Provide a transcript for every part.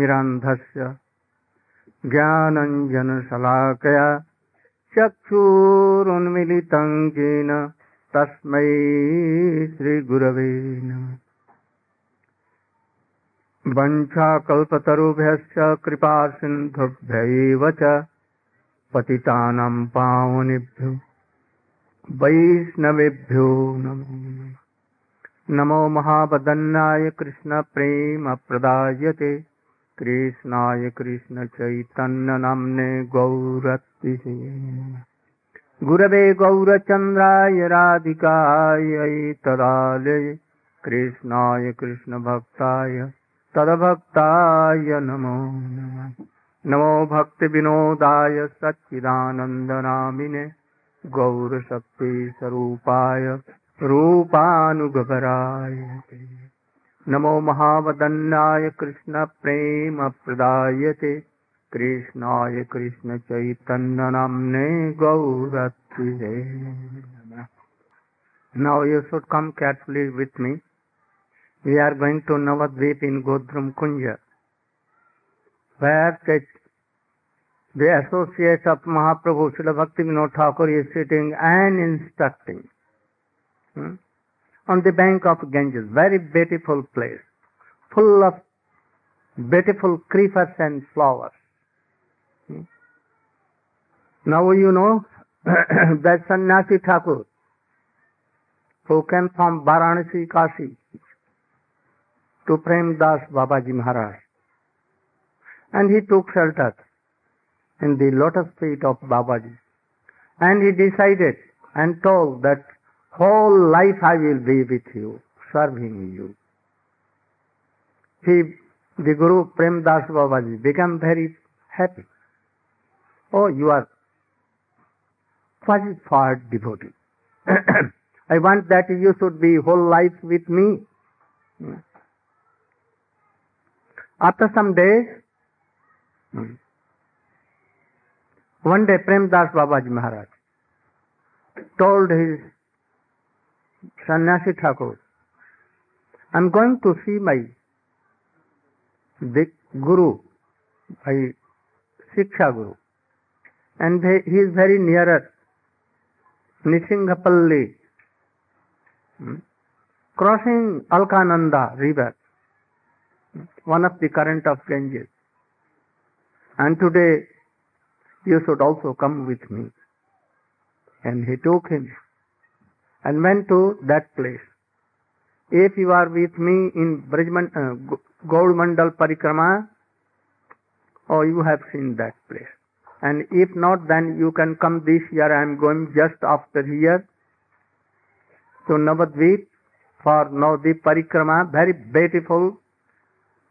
निरन्धस्य ज्ञानञ्जनशलाकया चक्षुरुन्मिलितं येन तस्मै श्रीगुरवे नमः। वञ्चाकल्पतरुभ्यश्च कृपासिन्धुभ्यैव च पतितानां पावनेभ्यो वैष्णवेभ्यो नमो नमः। नमो महावदन्नाय कृष्णप्रेमप्रदायते। कृष्णाय कृष्णचैतन्यनाम्ने गौरत्तिसे गुरवे गौरचन्द्राय राधिकायै तदालये कृष्णाय कृष्णभक्ताय तदभक्ताय नमो नमः। नमो भक्तिविनोदाय सच्चिदानन्दनामिने गौरशक्तिस्वरूपाय रूपानुगभराय। नमो महावदन्नाय कृष्ण प्रेम प्रदायते कृष्णाय कृष्ण चैतन्य नामने गौरत्वे now you should come carefully with me we are going to Navadvip in Godrum Kunj where the associate of Mahaprabhu Srila Bhakti Vinod Thakur is sitting and instructing? On the bank of Ganges, very beautiful place, full of beautiful creepers and flowers. Hmm? Now you know that Sannyasi Thakur, who came from Varanasi, Kashi, to Prem Das Babaji Maharaj, and he took shelter in the lotus feet of Babaji, and he decided and told that whole life I will be with you, serving you. He, the Guru Prem Das Babaji became very happy. Oh, you are qualified devotee. I want that you should be whole life with me. After some days, one day Prem Das Babaji Maharaj told his Sannyasi Thakur, I'm going to see my big Guru, my Siksha Guru, and he is very near us, Nisingapalli, hmm, crossing Alakananda river, one of the current of Ganges. And today you should also come with me. And he took him and went to that place. If you are with me in Brajman, uh, Parikrama, oh, you have seen that place. And if not, then you can come this year. I am going just after here to Navadvip for Navadvip Parikrama, very beautiful.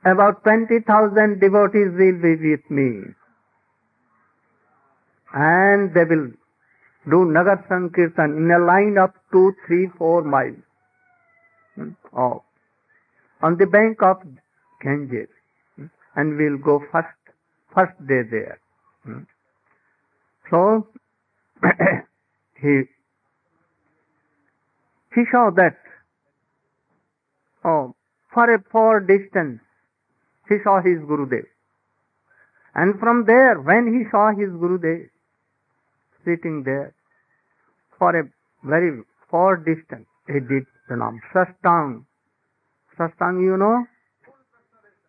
About 20,000 devotees will be with me. And they will do Nagar Sankirtan in a line of two, three, four miles. Hmm? Oh. On the bank of Ganges. Hmm? And we'll go first, first day there. Hmm? So, he, he saw that, oh, for a far distance, he saw his Gurudev. And from there, when he saw his Gurudev, sitting there for a very far distance. He did pranam. Sastang. Sastang, you know?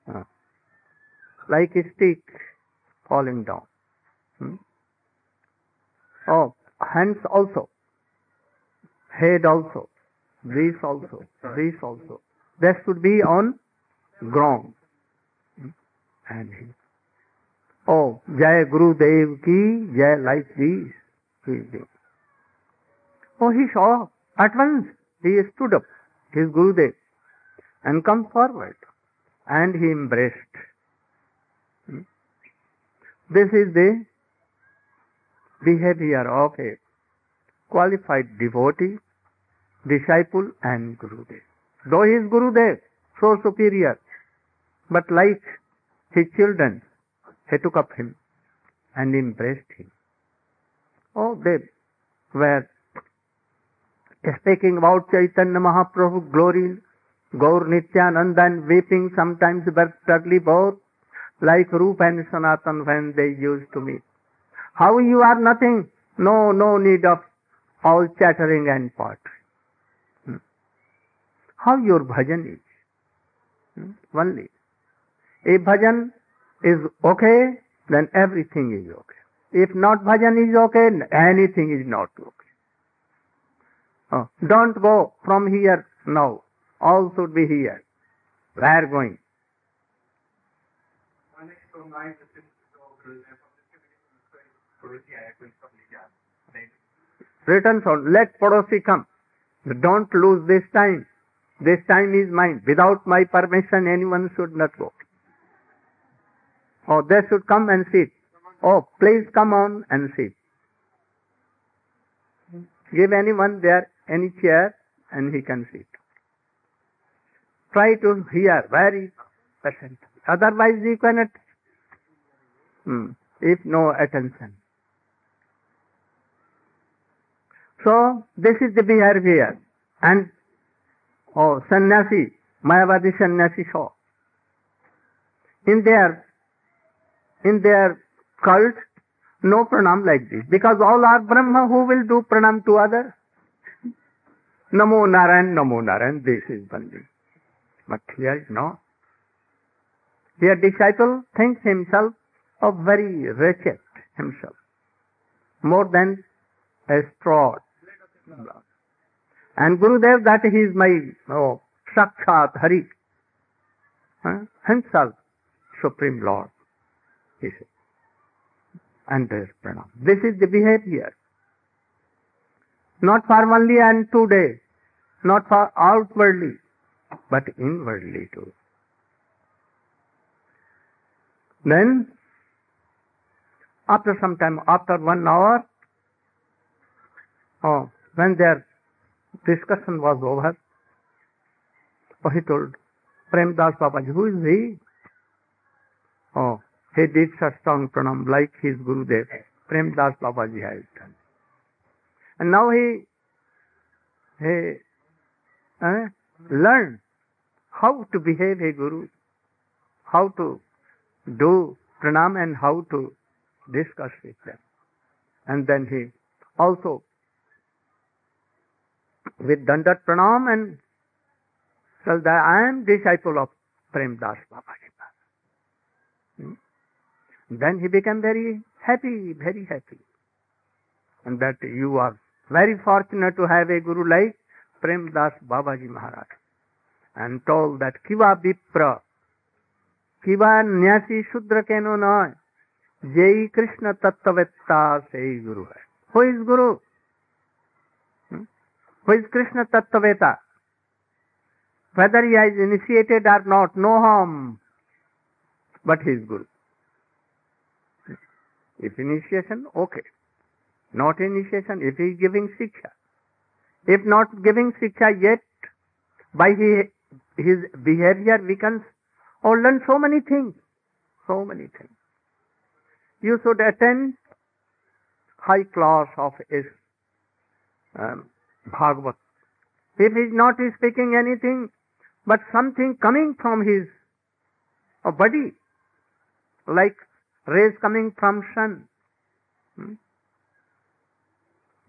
Uh, like a stick falling down. Hmm? Oh, hands also. Head also. This also. This also. That should be on ground. Hmm? And he Oh, Jai Guru Dev ki, Jai like this. Oh, he saw at once. He stood up, his Gurudev, and come forward, and he embraced. Hmm? This is the behavior of a qualified devotee, disciple, and Gurudev. Though he is Gurudev, so superior, but like his children, he took up him and embraced him. Oh, they were speaking about Chaitanya Mahaprabhu glory, Gaur Nityananda and weeping, sometimes birthday both, like Rupa and Sanatan when they used to meet. How you are nothing, no, no need of all chattering and poetry. Hmm. How your bhajan is. Hmm. Only. If bhajan is okay, then everything is okay. If not bhajan is okay, anything is not okay. Oh, don't go from here now. All should be here. Where going? Return sound. Let Padosi come. Don't lose this time. This time is mine. Without my permission, anyone should not go. Oh, they should come and sit. Oh, please come on and sit. Give anyone there any chair and he can sit. Try to hear very patient. Otherwise you cannot, hmm, if no attention. So, this is the behavior. And, oh, sannyasi, Mayavadi sannyasi saw. In their, in their cult, no pranam like this. Because all are Brahma, who will do pranam to others? Namo Narayan, Namo Narayan, this is Bandi. But here no. Here disciple thinks himself of very wretched himself. More than a straw. And Gurudev that he is my oh, Sakshat Hari. Huh? Himself, Supreme Lord. He said. And there pranam. This is the behavior. Not formally and today, not for outwardly, but inwardly too. Then, after some time, after one hour, oh, when their discussion was over, oh, he told Prem Premdas Babaji, who is he? He did Sastang Pranam like his Gurudev, Premdas Babaji has done. And now he, he uh, how to behave a Guru, how to do pranam and how to discuss with them. And then he also with Dandat Pranam and tell that I am disciple of Prem Das Babaji. Hmm? Then he became very happy, very happy. And that you are very fortunate to have a guru like Prem Das Babaji Maharaj. And told that Kiva Vipra, Kiva Nyasi Shudra Keno Noy, Jai Krishna Tattavetta Sei Guru hai. Who is Guru? Hmm? Who is Krishna Tattaveta? Whether he is initiated or not, no harm. But he is Guru. If initiation, okay. Not initiation, if he is giving Shiksha. If not giving Shiksha yet, by his, his behavior we can or learn so many things. So many things. You should attend high class of his um, Bhagavat. If he is not speaking anything, but something coming from his uh, body, like rays coming from sun. Hmm?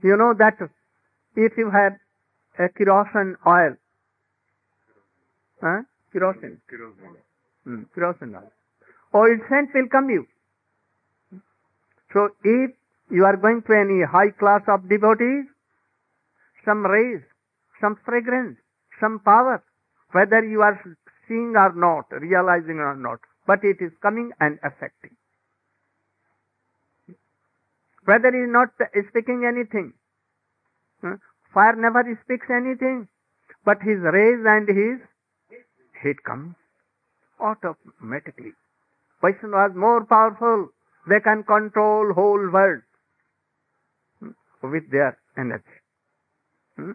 You know that if you have a kerosene oil, huh? kerosene, hmm, kerosene oil, oil scent will come you. So if you are going to any high class of devotees, some rays, some fragrance, some power, whether you are seeing or not, realizing or not, but it is coming and affecting. Whether he is not speaking anything, hmm? fire never speaks anything, but his rays and his heat comes automatically. Person was more powerful. They can control whole world. Hmm? With their energy. Hmm?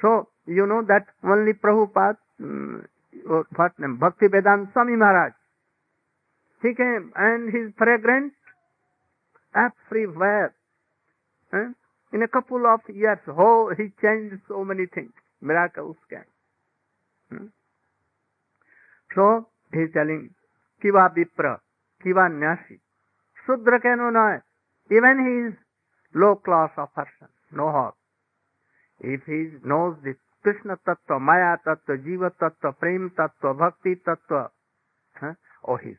So, you know that only Prabhupada, what name, Bhakti Vedanta Swami Maharaj, he came and his fragrance everywhere. In a couple of years, oh, he changed so many things. Miracles came. So, he is telling, Kiva Vipra, Kiva Nyasi. Sudra cannot. Even he is low class of person, no harm. If he knows the Krishna Tattva, Maya Tattva, Jiva Tattva, Prem Tattva, Bhakti Tattva, oh he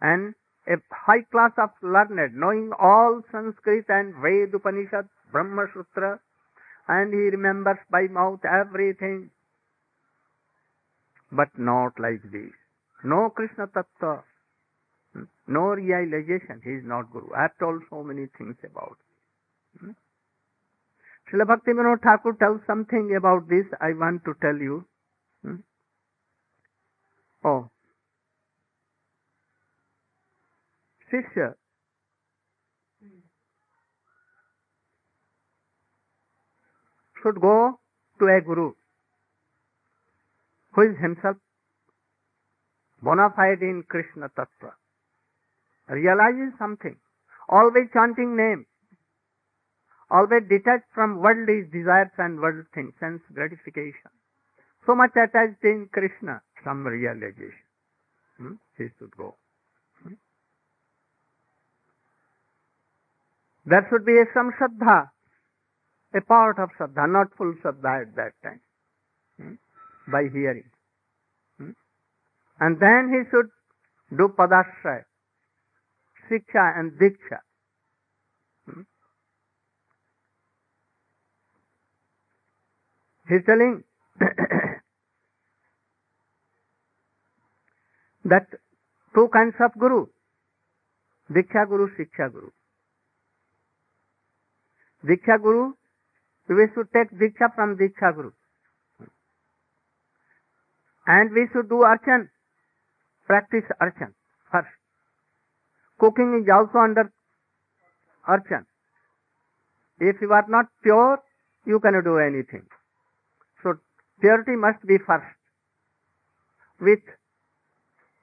And a high class of learned, knowing all Sanskrit and Ved Upanishad, Brahma Sutra, and he remembers by mouth everything. But not like this. No Krishna Tattva, no realization. He is not Guru. I have told so many things about it. Hmm? Srila Bhakti Vinod Thakur tells something about this I want to tell you. Hmm? Oh. Should go to a guru who is himself bona fide in Krishna Tattva, realizes something, always chanting name, always detached from worldly desires and worldly things, sense gratification. So much attached in Krishna, some realization. Hmm? He should go. Hmm? There should be some Shraddha a part of Shraddha, not full Shraddha at that time, hmm? by hearing. Hmm? And then he should do Padashraya, Shiksha and Diksha. Hmm? He's telling that two kinds of Guru, Diksha Guru, Shiksha Guru. Diksha Guru we should take diksha from diksha Guru. And we should do archan practice archan first cooking is also under archan. If you are not pure you can do anything so purity must be first with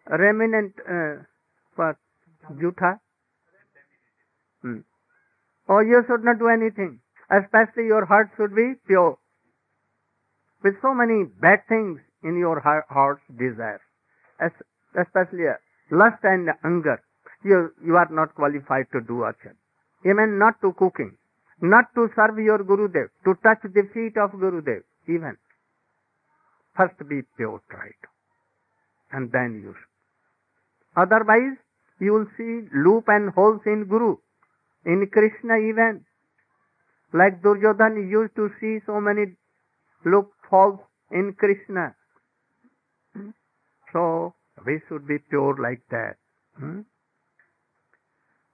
remnant जूठा Or you should not do anything especially your heart should be pure. With so many bad things in your heart's desire, especially uh, lust and anger, you, you are not qualified to do archan. Even not to cooking, not to serve your Gurudev, to touch the feet of Gurudev, even. First be pure, right? And then you should. Otherwise, you will see loop and holes in Guru, in Krishna even. Like Duryodhan used to see so many loopholes in Krishna. So we should be pure like that. Hmm?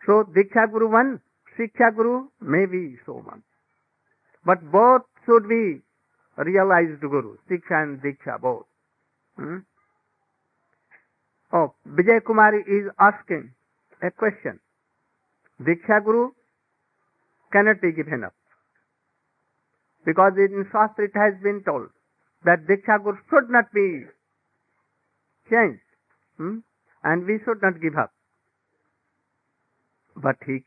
So Diksha Guru one, Shiksha Guru maybe so one. But both should be realized Guru, Shiksha and Diksha both. Hmm? Oh, Vijay Kumari is asking a question. Diksha Guru cannot be given up. Because in Shastra it has been told that Diksha Guru should not be changed. Hmm? And we should not give up. But he,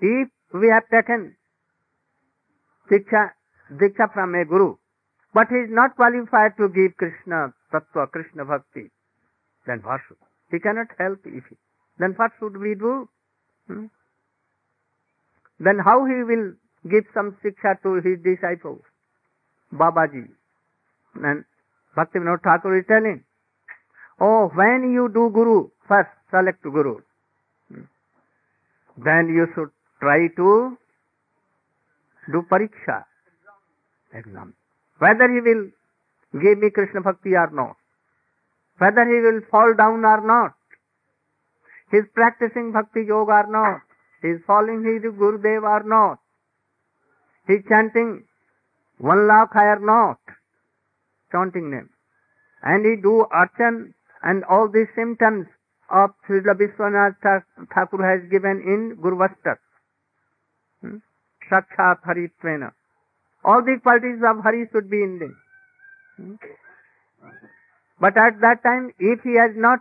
if we have taken Diksha, Diksha from a Guru, but he is not qualified to give Krishna Tattva, Krishna Bhakti, then what should? He cannot help if he, then what should we do? Hmm? Then how he will give some shiksha to his disciples, Babaji. And Bhakti Vinod Thakur is telling, oh, when you do Guru, first select Guru. Then you should try to do pariksha, exam. Whether he will give me Krishna Bhakti or not. Whether he will fall down or not. He is practicing Bhakti Yoga or not. He is following his Gurudev or not. He chanting one lakh higher not, chanting name. And he do archan and all these symptoms of Srila Vishwanath Thakur has given in Gurvastak. Hmm? Sakshat Haritvena. All the qualities of Hari should be in them. Hmm? But at that time, if he has not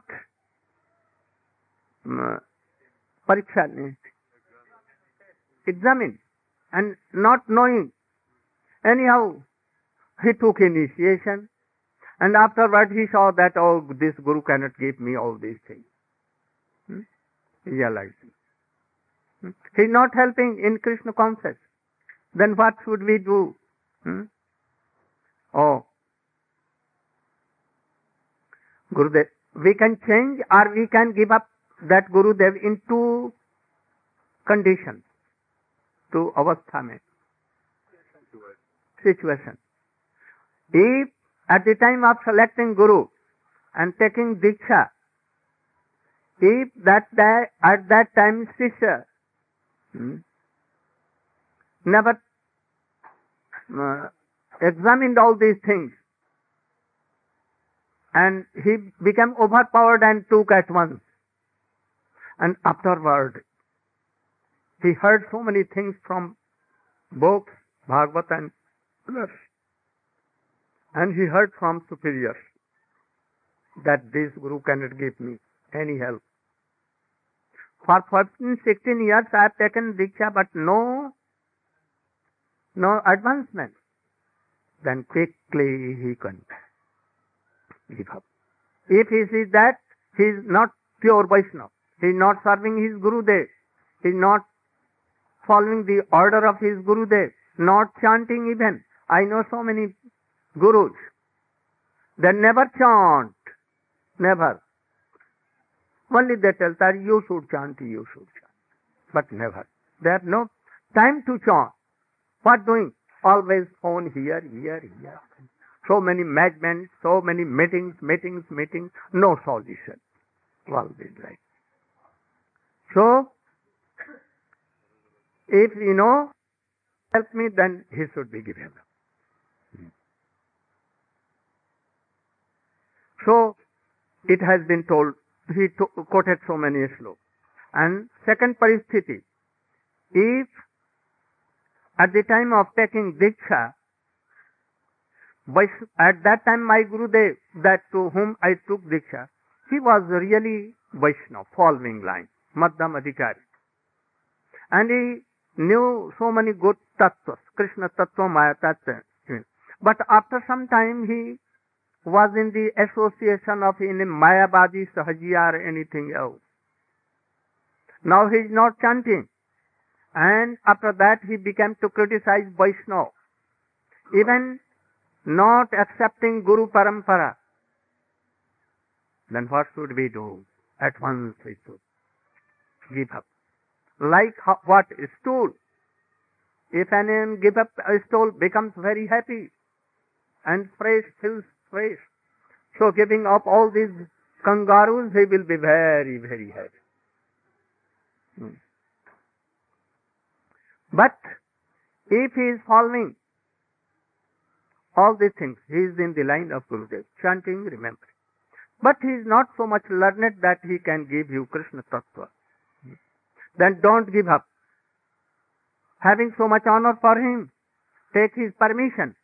pariksha, examined, and not knowing. Anyhow, he took initiation And afterward he saw that, oh, this Guru cannot give me all these things. Hmm? Realizing. Hmm? He's not helping in Krishna consciousness. Then what should we do? Hmm? Oh, Gurudev, we can change or we can give up that Gurudev in two conditions, two avastha mein, situation. If at the time of selecting Guru and taking Diksha, if that day, at that time Sisha hmm, never uh, examined all these things and he became overpowered and took at once. And afterward, he heard so many things from books, Bhagavad and others. And he heard from superiors that this Guru cannot give me any help. For 14, 16 years I have taken Diksha but no, no advancement. Then quickly he can give up. If he sees that he is not pure Vaishnava, he is not serving his Guru Dev, he is not following the order of his Guru Dev, not chanting even. I know so many gurus. They never chant. Never. Only they tell that you should chant, you should chant. But never. They have no time to chant. What doing? Always phone here, here, here. So many madmen, so many meetings, meetings, meetings, no solution. Always like. So, if you know, help me, then he should be given. So, it has been told, he to, quoted so many slokas. And second paristhiti, if at the time of taking Diksha, at that time my Gurudev, that to whom I took Diksha, he was really Vaishnava, following line, Madhyam Adhikari. And he knew so many good tattvas, Krishna tattva, Maya tattva. But after some time he was in the association of in Mayabadi Sahajiya or anything else. Now he is not chanting. And after that he began to criticize Vaishnava. Even not accepting Guru Parampara. Then what should we do? At once we should give up. Like what? Stool. If anyone give up a stool, becomes very happy and fresh, feels fresh. So giving up all these kangaroos, he will be very, very happy. Hmm. But if he is following all these things, he is in the line of Gurudev, chanting, remembering. But he is not so much learned that he can give you Krishna Tattva. Then don't give up. Having so much honor for him, take his permission.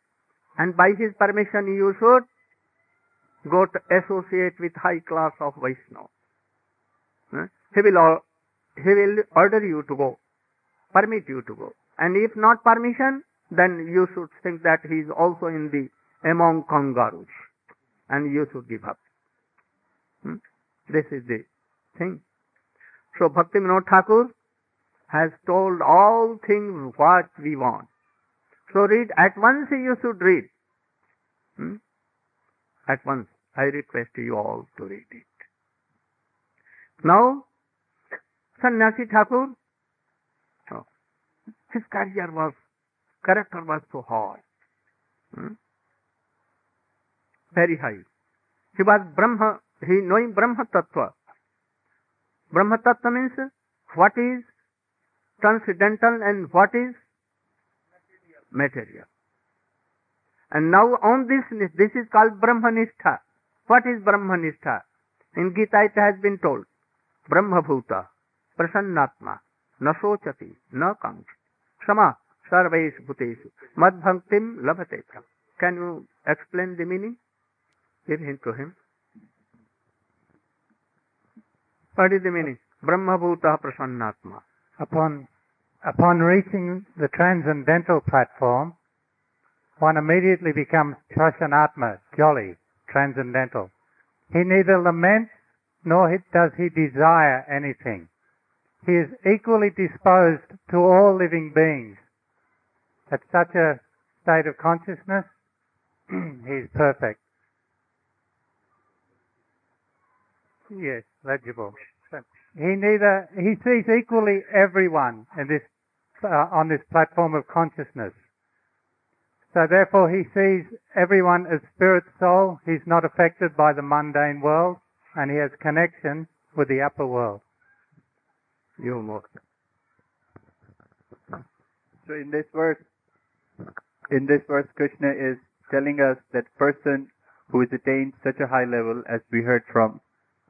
And by his permission you should go to associate with high class of Vaishnava. He will, he will order you to go, permit you to go. And if not permission, then you should think that he is also in the among kangaroos, and you should give up. Hmm? This is the thing. So Bhakti Vinod Thakur has told all things what we want. So read, at once you should read. Hmm? At once. I request you all to read it. Now, Sannyasi Thakur, oh, his career was, character was so high. Hmm? Very high. He was Brahma, he knowing Brahma Tattva. Brahma Tattva means what is transcendental and what is material. And now on this, this is called Brahmanistha. What is Brahmanistha? In Gita it has been told, Brahmabhuta, Prasannatma, na sochati, na kankshati, sama sarvesh bhuteshu, madbhaktim labhate Can you explain the meaning? Give hint to him. What is the meaning? Brahmabhuta Prasannatma. Upon, upon reaching the transcendental platform, one immediately becomes Prasannatma, jolly, transcendental. He neither laments nor does he desire anything. He is equally disposed to all living beings. At such a state of consciousness, he is perfect. Yes, legible. He neither he sees equally everyone in this uh, on this platform of consciousness. So therefore, he sees everyone as spirit soul. He's not affected by the mundane world, and he has connection with the upper world. You more. So in this verse, in this verse, Krishna is telling us that person who has attained such a high level, as we heard from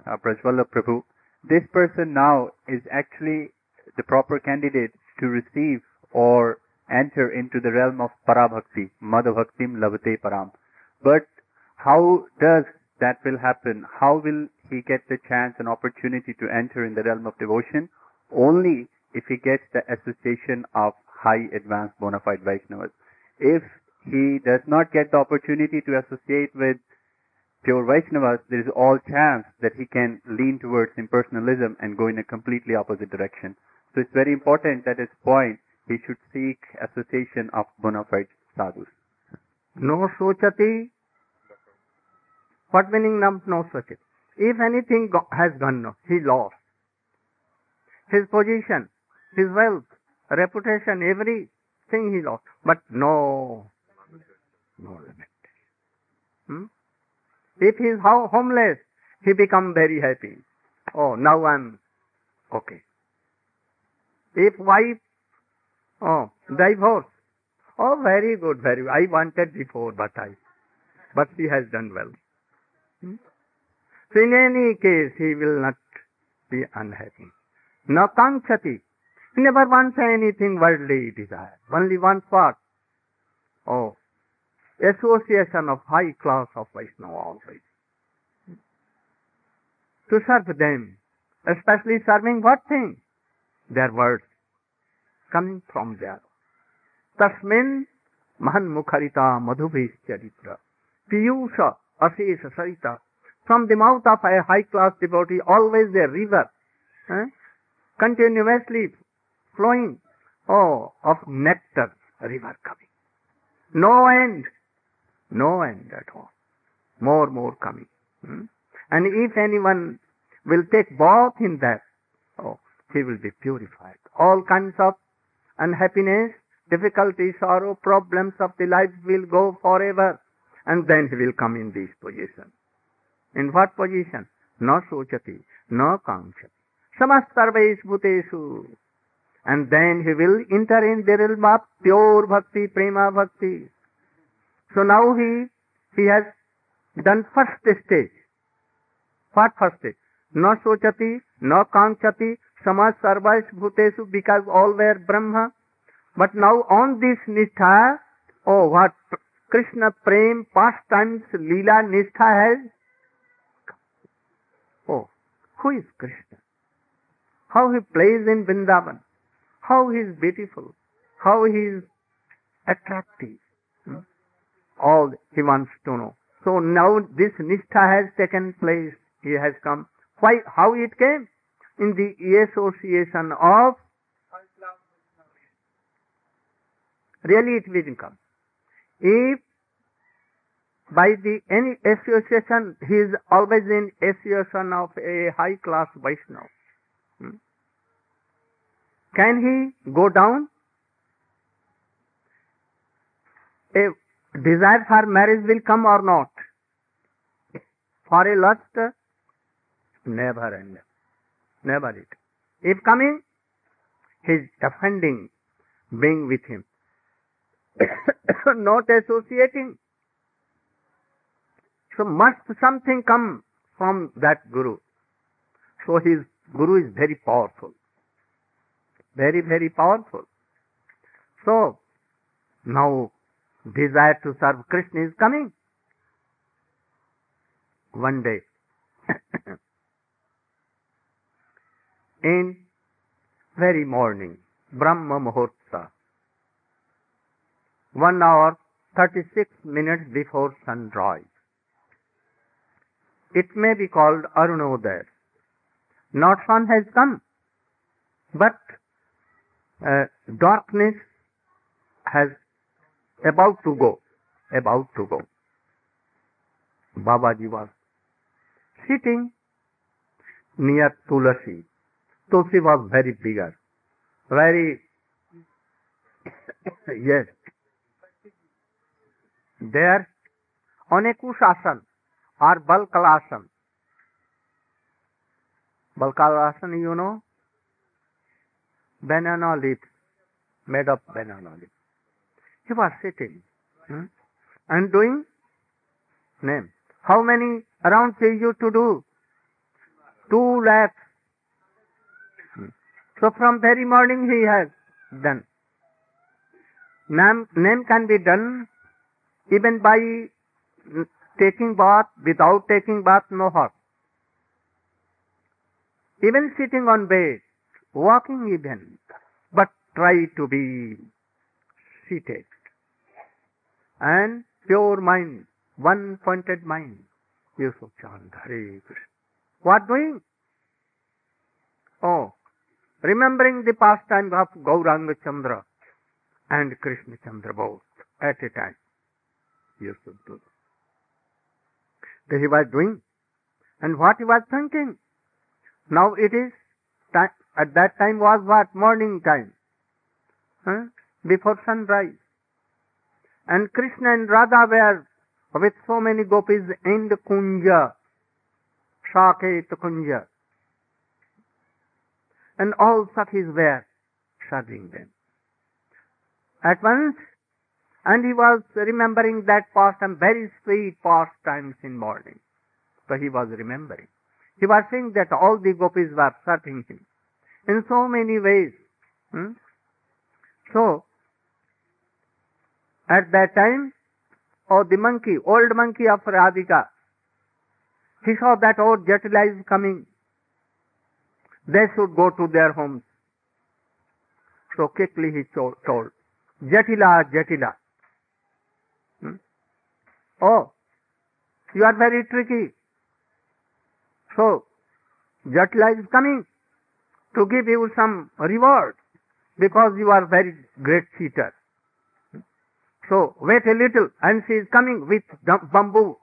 uh, Prabhu, this person now is actually the proper candidate to receive or enter into the realm of Parabhakti, Madbhaktim Labhate Param. But how does that will happen? How will he get the chance and opportunity to enter in the realm of devotion? Only if he gets the association of high advanced bona fide Vaishnavas. If he does not get the opportunity to associate with pure Vaishnavas, there is all chance that he can lean towards impersonalism and go in a completely opposite direction. So it's very important that at this point, he should seek association of bona fide sadhus. No sochati. What meaning of no sochati? If anything go- has gone, no, he lost. His position, his wealth, reputation, everything he lost. But no, no limit. Hmm? If he is ho- homeless, he become very happy. Oh, now I'm okay. If wife, oh, divorce, oh, very good, very good. I wanted before, but I, but she has done well. Hmm? So in any case, he will not be unhappy. No kanchati. He never wants anything worldly desire. Only one part. Oh, association of high class of Vaishnava always. To serve them, especially serving what thing? Their words coming from there. Tasmin mahan mukharita madhubhis charitra. Piyusha asesha sarita. From the mouth of a high class devotee, always a river, eh? continuously flowing, oh, of nectar, river coming. No end, no end at all. More, more coming. hmm? And if anyone will take bath in that, oh, he will be purified. All kinds of unhappiness, difficulty, sorrow, problems of the life will go forever. And then he will come in this position. In what position? No sochati, no kamchati. Samastarvesh bhuteshu. And then he will enter in the realm of pure bhakti, prema bhakti. So now he, he has done first stage. What first stage? No sochati, no kanchati, samas sarvais bhuteshu, because all were Brahma. But now on this nishtha, oh what Krishna prem, pastimes, lila nishtha has. Oh, who is Krishna? How he plays in Vrindavan. How he is beautiful. How he is attractive. All he wants to know. So now this nishtha has taken place. He has come. Why? How it came? In the association of really it will come. If by the any association he is always in association of a high class Vaishnava. hmm, Can he go down? A desire for marriage will come or not? For a lust? Never and never. It. If coming, he is offending being with him. not associating. So must something come from that Guru. So his Guru is very powerful. Very, very powerful. So, now desire to serve Krishna is coming. One day, in very morning, Brahma Muhurta, one hour, 36 minutes before sunrise, it may be called Arunodaya. Not sun has come, but uh, darkness has about to go, about to go. Babaji was sitting near Tulasi. Tulsi was very bigger, very, yes. There, on a Kushasan or Balkalasana. Balkalasana, you know? Banana leaves, made of banana leaves. He was sitting hmm, and doing name. How many rounds he used to do? Two lakhs. Hmm. So from very morning he has done. Name, name can be done even by taking bath, without taking bath, no harm. Even sitting on bed, walking even, but try to be seated. And pure mind, one pointed mind. Yusuf Chand, Hare Krishna. What doing? Oh, remembering the pastime of Gauranga Chandra and Krishna Chandra both at a time. Yusuf do. That he was doing and what he was thinking. Now it is, time, at that time was what? Morning time. Huh? Before sunrise. And Krishna and Radha were with so many gopis in the kunja, Saket kunja. And all Sakhis were serving them. At once, and he was remembering that past and very sweet past times in morning. So he was remembering. He was saying that all the gopis were serving him in so many ways. Hmm? So, at that time, oh, the monkey, old monkey of Radhika, he saw that old Jatila is coming. They should go to their homes. So quickly he told, Jatila, Jatila. Hmm? Oh, you are very tricky. So, Jatila is coming to give you some reward because you are very great cheater. So wait a little and she is coming with bamboo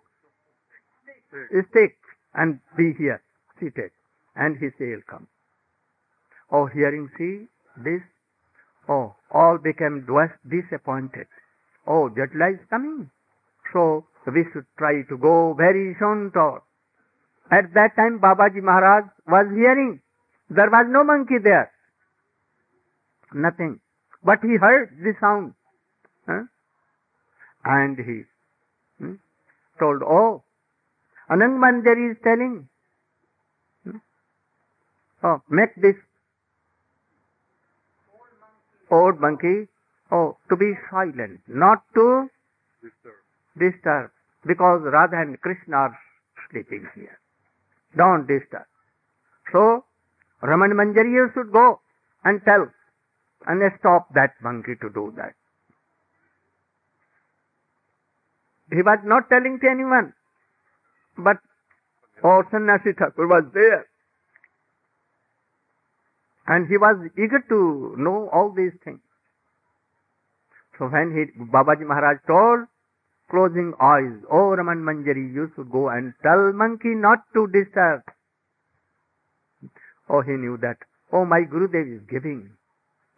stick and be here seated and he shall come. Oh hearing she this, oh all became disappointed. Oh Jatila is coming. So we should try to go very soon to At that time Babaji Maharaj was hearing. There was no monkey there. Nothing. But he heard the sound. Huh? And he hmm, told, oh, Anand Manjari is telling, hmm, oh, make this old monkey, oh, to be silent, not to disturb, disturb because Radha and Krishna are sleeping here. Don't disturb. So, Raman Manjari should go and tell and stop that monkey to do that. He was not telling to anyone, but oh, Sannyasi Thakur was there. And he was eager to know all these things. So when he, Babaji Maharaj told, closing eyes, oh Raman Manjari, you should go and tell monkey not to disturb. Oh, he knew that, oh my Gurudev is giving,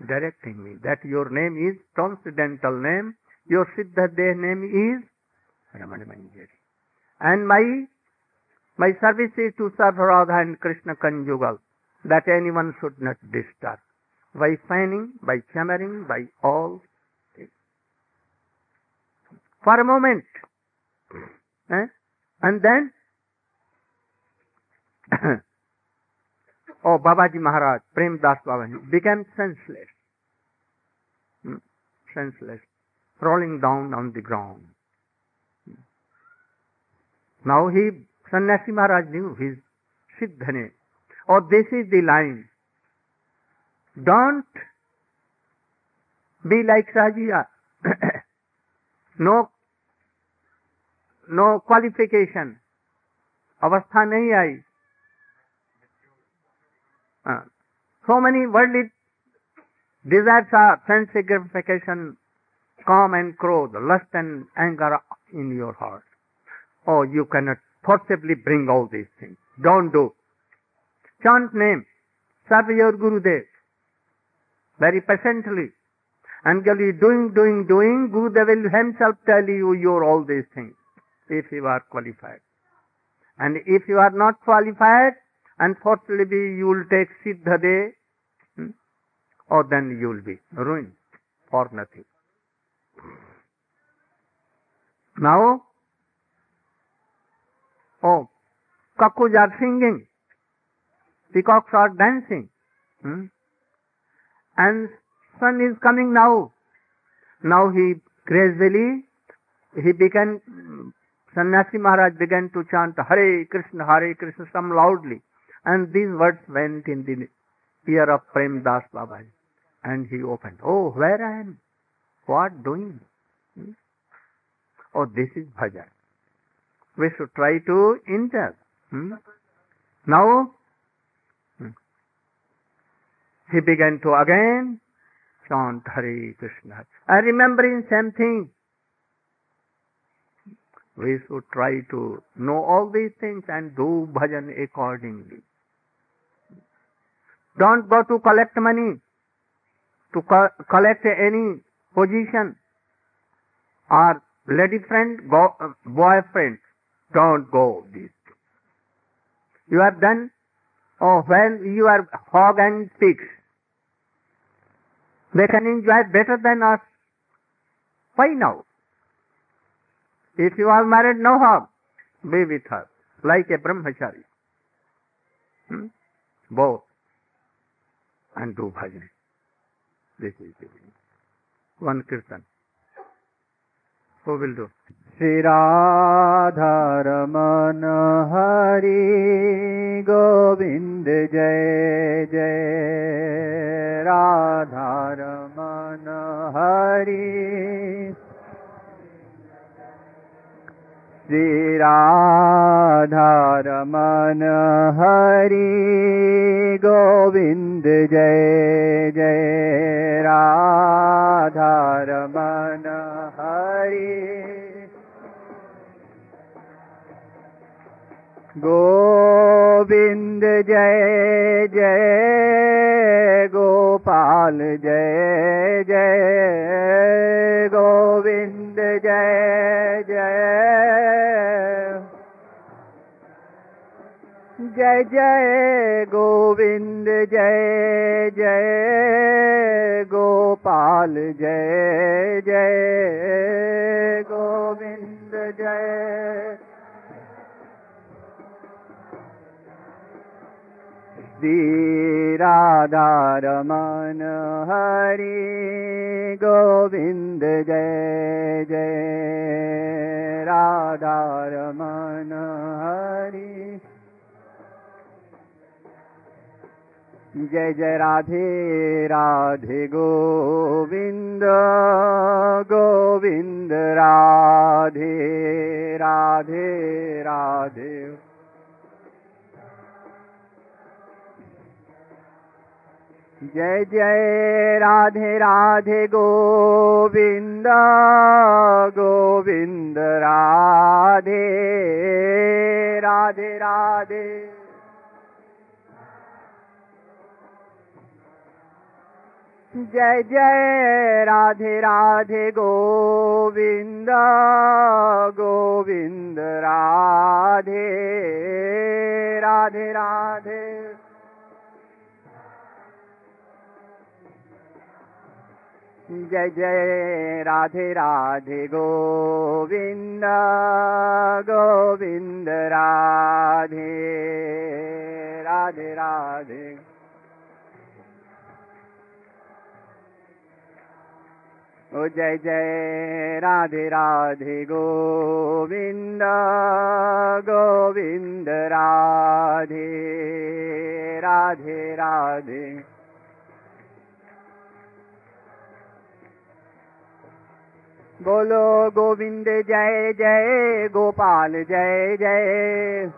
directing me, that your name is transcendental name, your Siddhadev name is Ramana Manjari. And my, my service is to serve Radha and Krishna conjugal, that anyone should not disturb. By fanning, by chammering, by all things. For a moment. Eh? And then, oh Babaji Maharaj, Prem Das Babaji, became senseless. Hmm? Senseless. Rolling down on the ground. Now he, Sannyasi Maharaj knew his Siddhane. Or oh, this is the line. Don't be like Rajiya. no, no qualification. अवस्था नहीं I so many worldly desires are sense gratification, calm and clothes, lust and anger in your heart. Oh, you cannot possibly bring all these things. Don't do. Chant name. Serve your Gurudev. Very patiently. And you doing, doing, doing, Gurudev will himself tell you your all these things. If you are qualified. And if you are not qualified, unfortunately you will take Siddha deha, hmm, or then you will be ruined for nothing. Now, oh, cuckoos are singing, peacocks are dancing, hmm? and sun is coming now. Now he gradually, he began, Sannyasi Maharaj began to chant Hare Krishna, Hare Krishna, some loudly. And these words went in the ear of Prem Das Babaji. And he opened, oh, where I am? What doing? Hmm? Oh, this is bhajan. We should try to enter. Hmm? Now, hmm, he began to again chant Hare Krishna. I remembering same thing. We should try to know all these things and do bhajan accordingly. Don't go to collect money, to co- collect any position or lady friend, go, uh, boyfriend. Don't go this. You have done, oh, when you are hog and pigs, they can enjoy better than us. Why now? If you are married, no harm. Be with her, like a brahmachari. Hmm? Both. And do bhajan. This is the one kirtan. Who will do? Shri Radharaman Hari Govind जय जय राधारमन हरि श्री राधारमन हरि गोविंद जय जय राधारमन जय जय गोपाल जय जय गोविंद जय जय जय जय गोविंद जय जय गोपाल जय जय गोविंद जय श्री राधारमन हरि गोविंद जय जय। राधारमन हरि जय जय राधे राधे गोविंद गोविंद राधे राधे राधे। जय जय राधे राधे गोविंद गोविंद राधे राधे राधे। जय जय राधे राधे गोविंद गोविंद राधे राधे राधे। जय जय राधे राधे गोविंद गोविंद राधे राधे राधे ओ जय जय राधे राधे गोविंद गोविंद राधे राधे राधे बोलो गोविंद जय जय गोपाल, जय जय।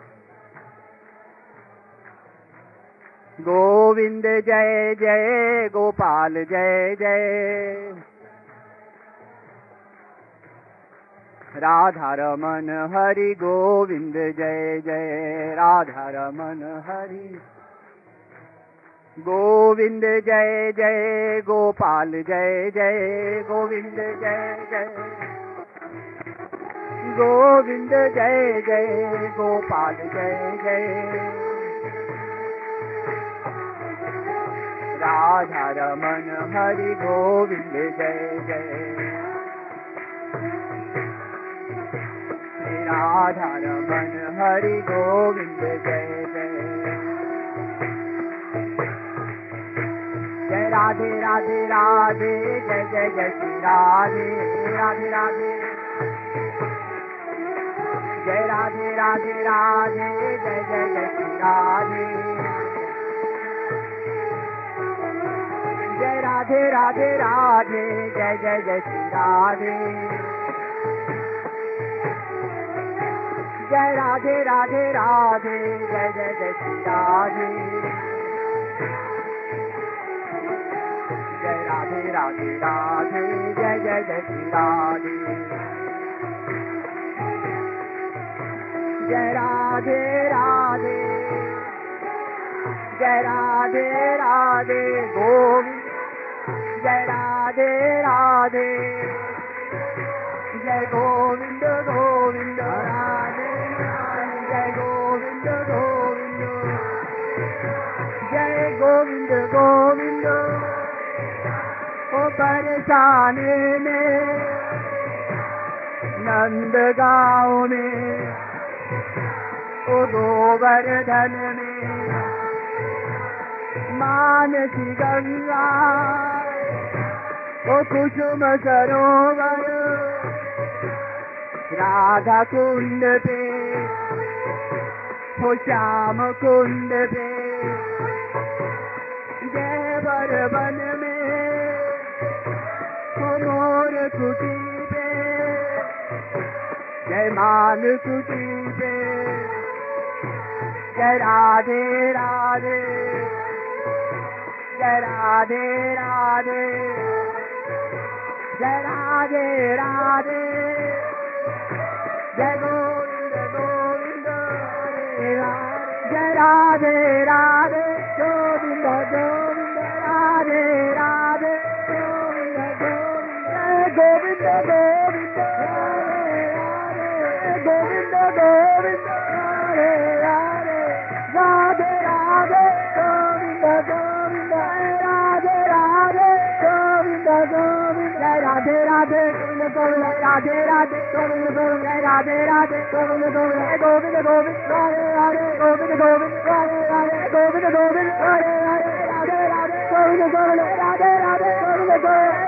गोविंद जय जय गोपाल, जय जय। राधा रमन हरि गोविंद जय जय। राधा रमन हरि गोविंद जय जय गोपाल, जय जय गोविंद, जय जय गोविंद, जय जय गोपाल, जय जय राधा रमन हरि गोविंद, जय जय राधा रमन हरि गोविंद, जय जय राधे राधे राधे जय जय जय श्री राधे राधे राधे जय राधे राधे राधे जय जय जय श्री राधे जय राधे राधे राधे जय जय जय श्री राधे जय राधे राधे राधे जय जय जय श्री राधे রাধে রাধে রাধে জয় জয় জয় শ্রী রাধে জয় রাধে রাধে জয় রাধে রাধে গোবিন্দ জয় রাধে রাধে জয় গোবিন্দ গোবিন্দ রাধে জয় গোবিন্দ গোবিন্দ জয় গোবিন্দ গোবিন্দ परेशान में नंद गाँव में गोवर्धन में मानसी गंगा, ओ कुसुम सरोवर राधा कुंड पे हो श्याम कुंड पे जय वन में मोर कुटी पे जय मान कुटी पे जय राधे राधे। जय राधे राधे। जय राधे राधे। जय गोविंद गोविंद जय राधे राधे राधे गोविंद गोविंद राधे राधे गोविंद गोविंद गोविंद गोविंद राधे राधे गोविंद गोविंद राधे राधे गोविंद गोविंद राधे राधे राधे राधे गोविंद गोविंद राधे राधे गोविंद गोविंद राधे राधे गोविंद